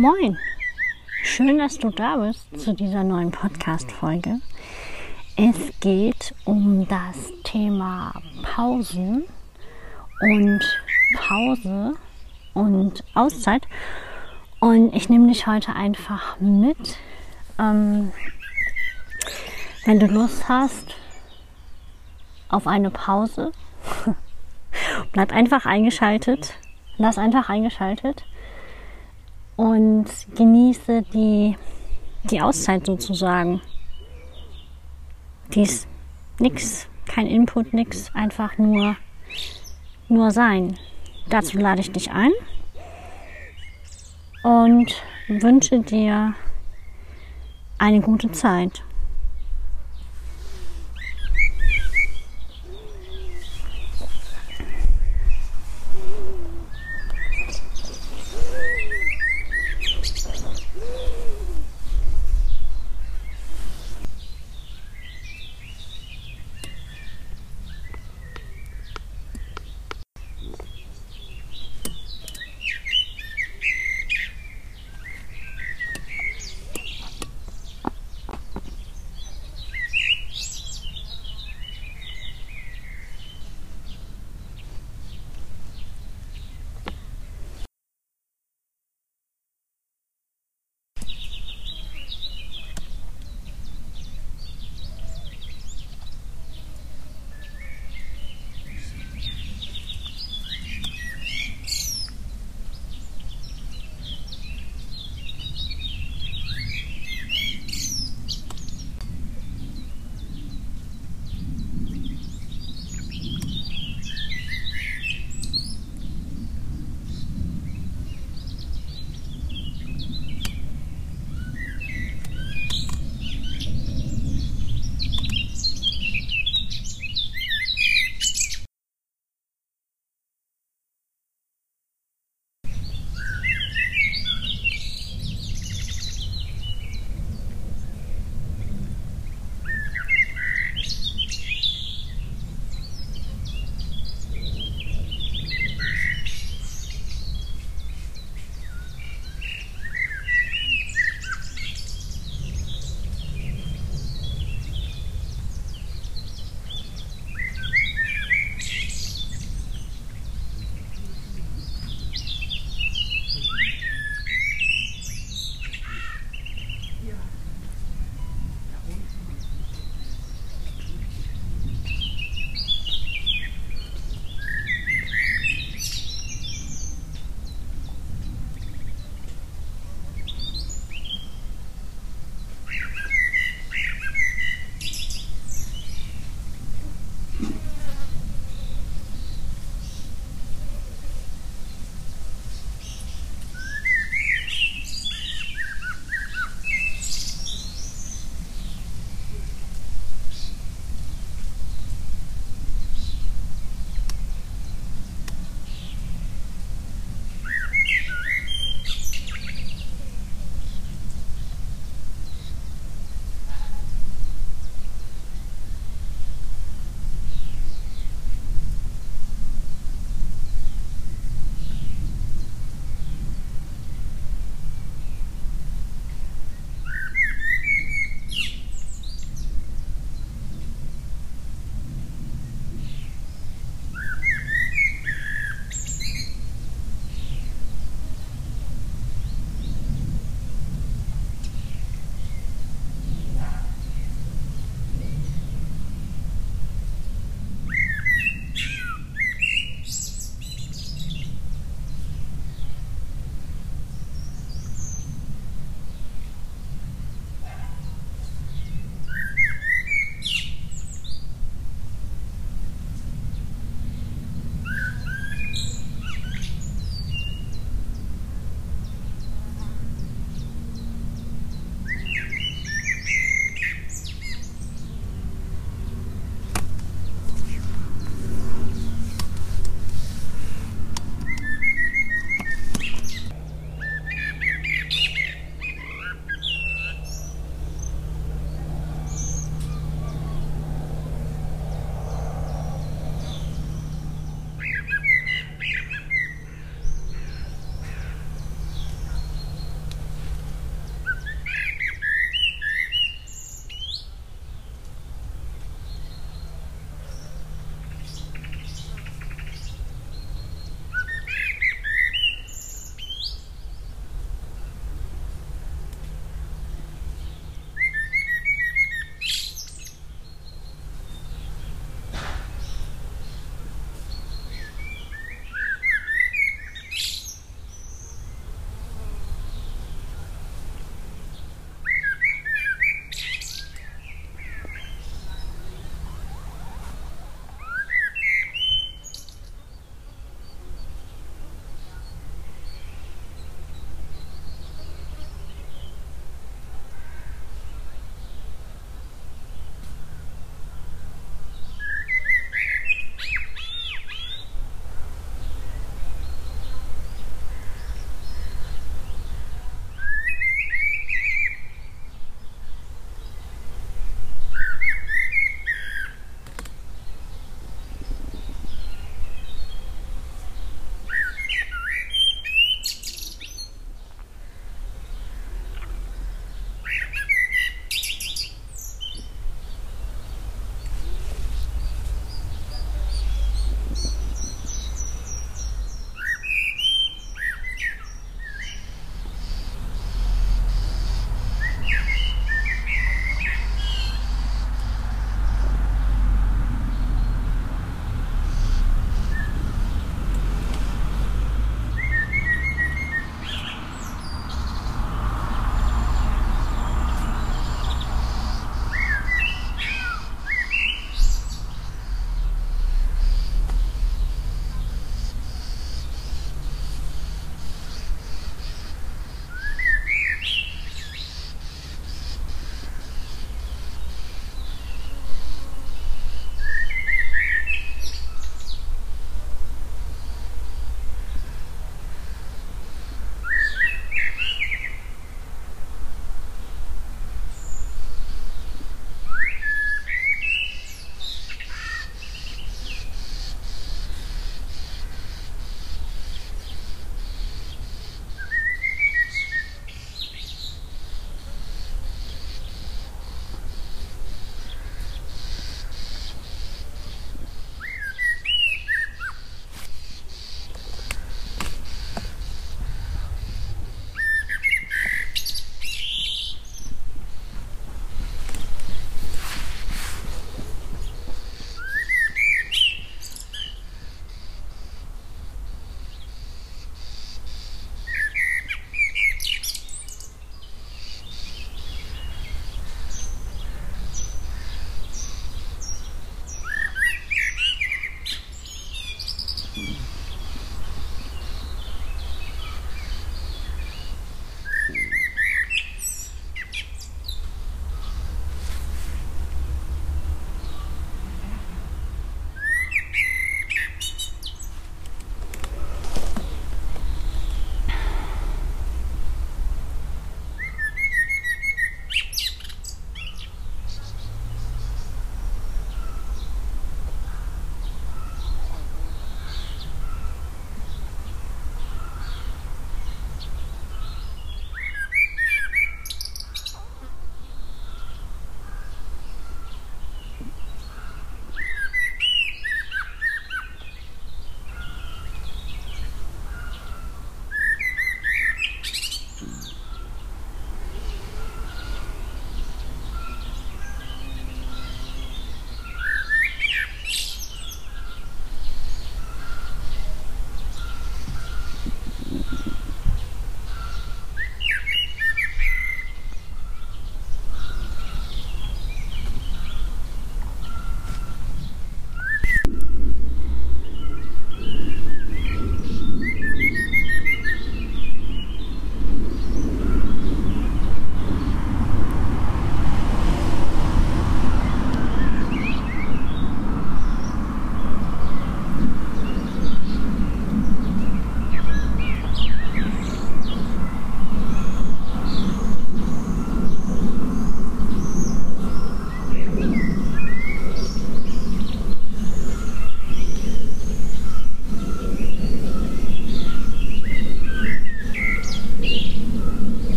Moin! Schön, dass du da bist zu dieser neuen Podcast-Folge. Es geht um das Thema Pausen und Pause und Auszeit. Und ich nehme dich heute einfach mit. Ähm, wenn du Lust hast auf eine Pause, bleib einfach eingeschaltet. Lass einfach eingeschaltet und genieße die, die Auszeit sozusagen. Dies nix, kein Input, nix, einfach nur, nur sein. Dazu lade ich dich ein und wünsche dir eine gute Zeit.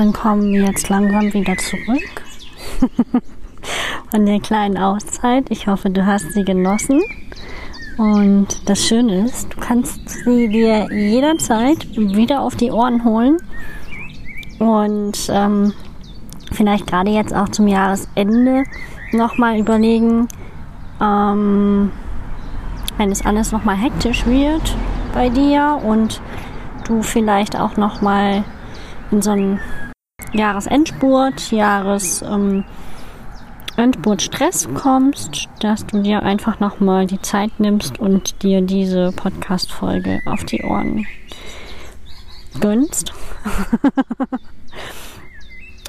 Dann kommen wir jetzt langsam wieder zurück von der kleinen Auszeit. Ich hoffe, du hast sie genossen. Und das Schöne ist, du kannst sie dir jederzeit wieder auf die Ohren holen. Und ähm, vielleicht gerade jetzt auch zum Jahresende nochmal überlegen, ähm, wenn es alles nochmal hektisch wird bei dir und du vielleicht auch nochmal in so einen Jahresendspurt, Jahres ähm, Endspurt-Stress kommst, dass du dir einfach nochmal die Zeit nimmst und dir diese Podcast-Folge auf die Ohren gönnst.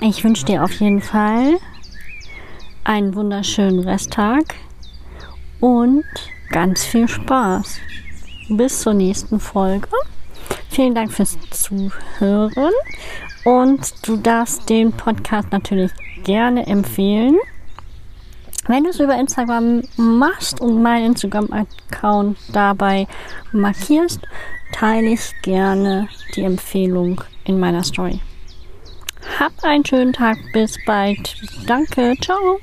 ich wünsche dir auf jeden Fall einen wunderschönen Resttag und ganz viel Spaß. Bis zur nächsten Folge. Vielen Dank fürs Zuhören und du darfst den Podcast natürlich gerne empfehlen. Wenn du es über Instagram machst und meinen Instagram-Account dabei markierst, teile ich gerne die Empfehlung in meiner Story. Hab einen schönen Tag, bis bald. Danke, ciao.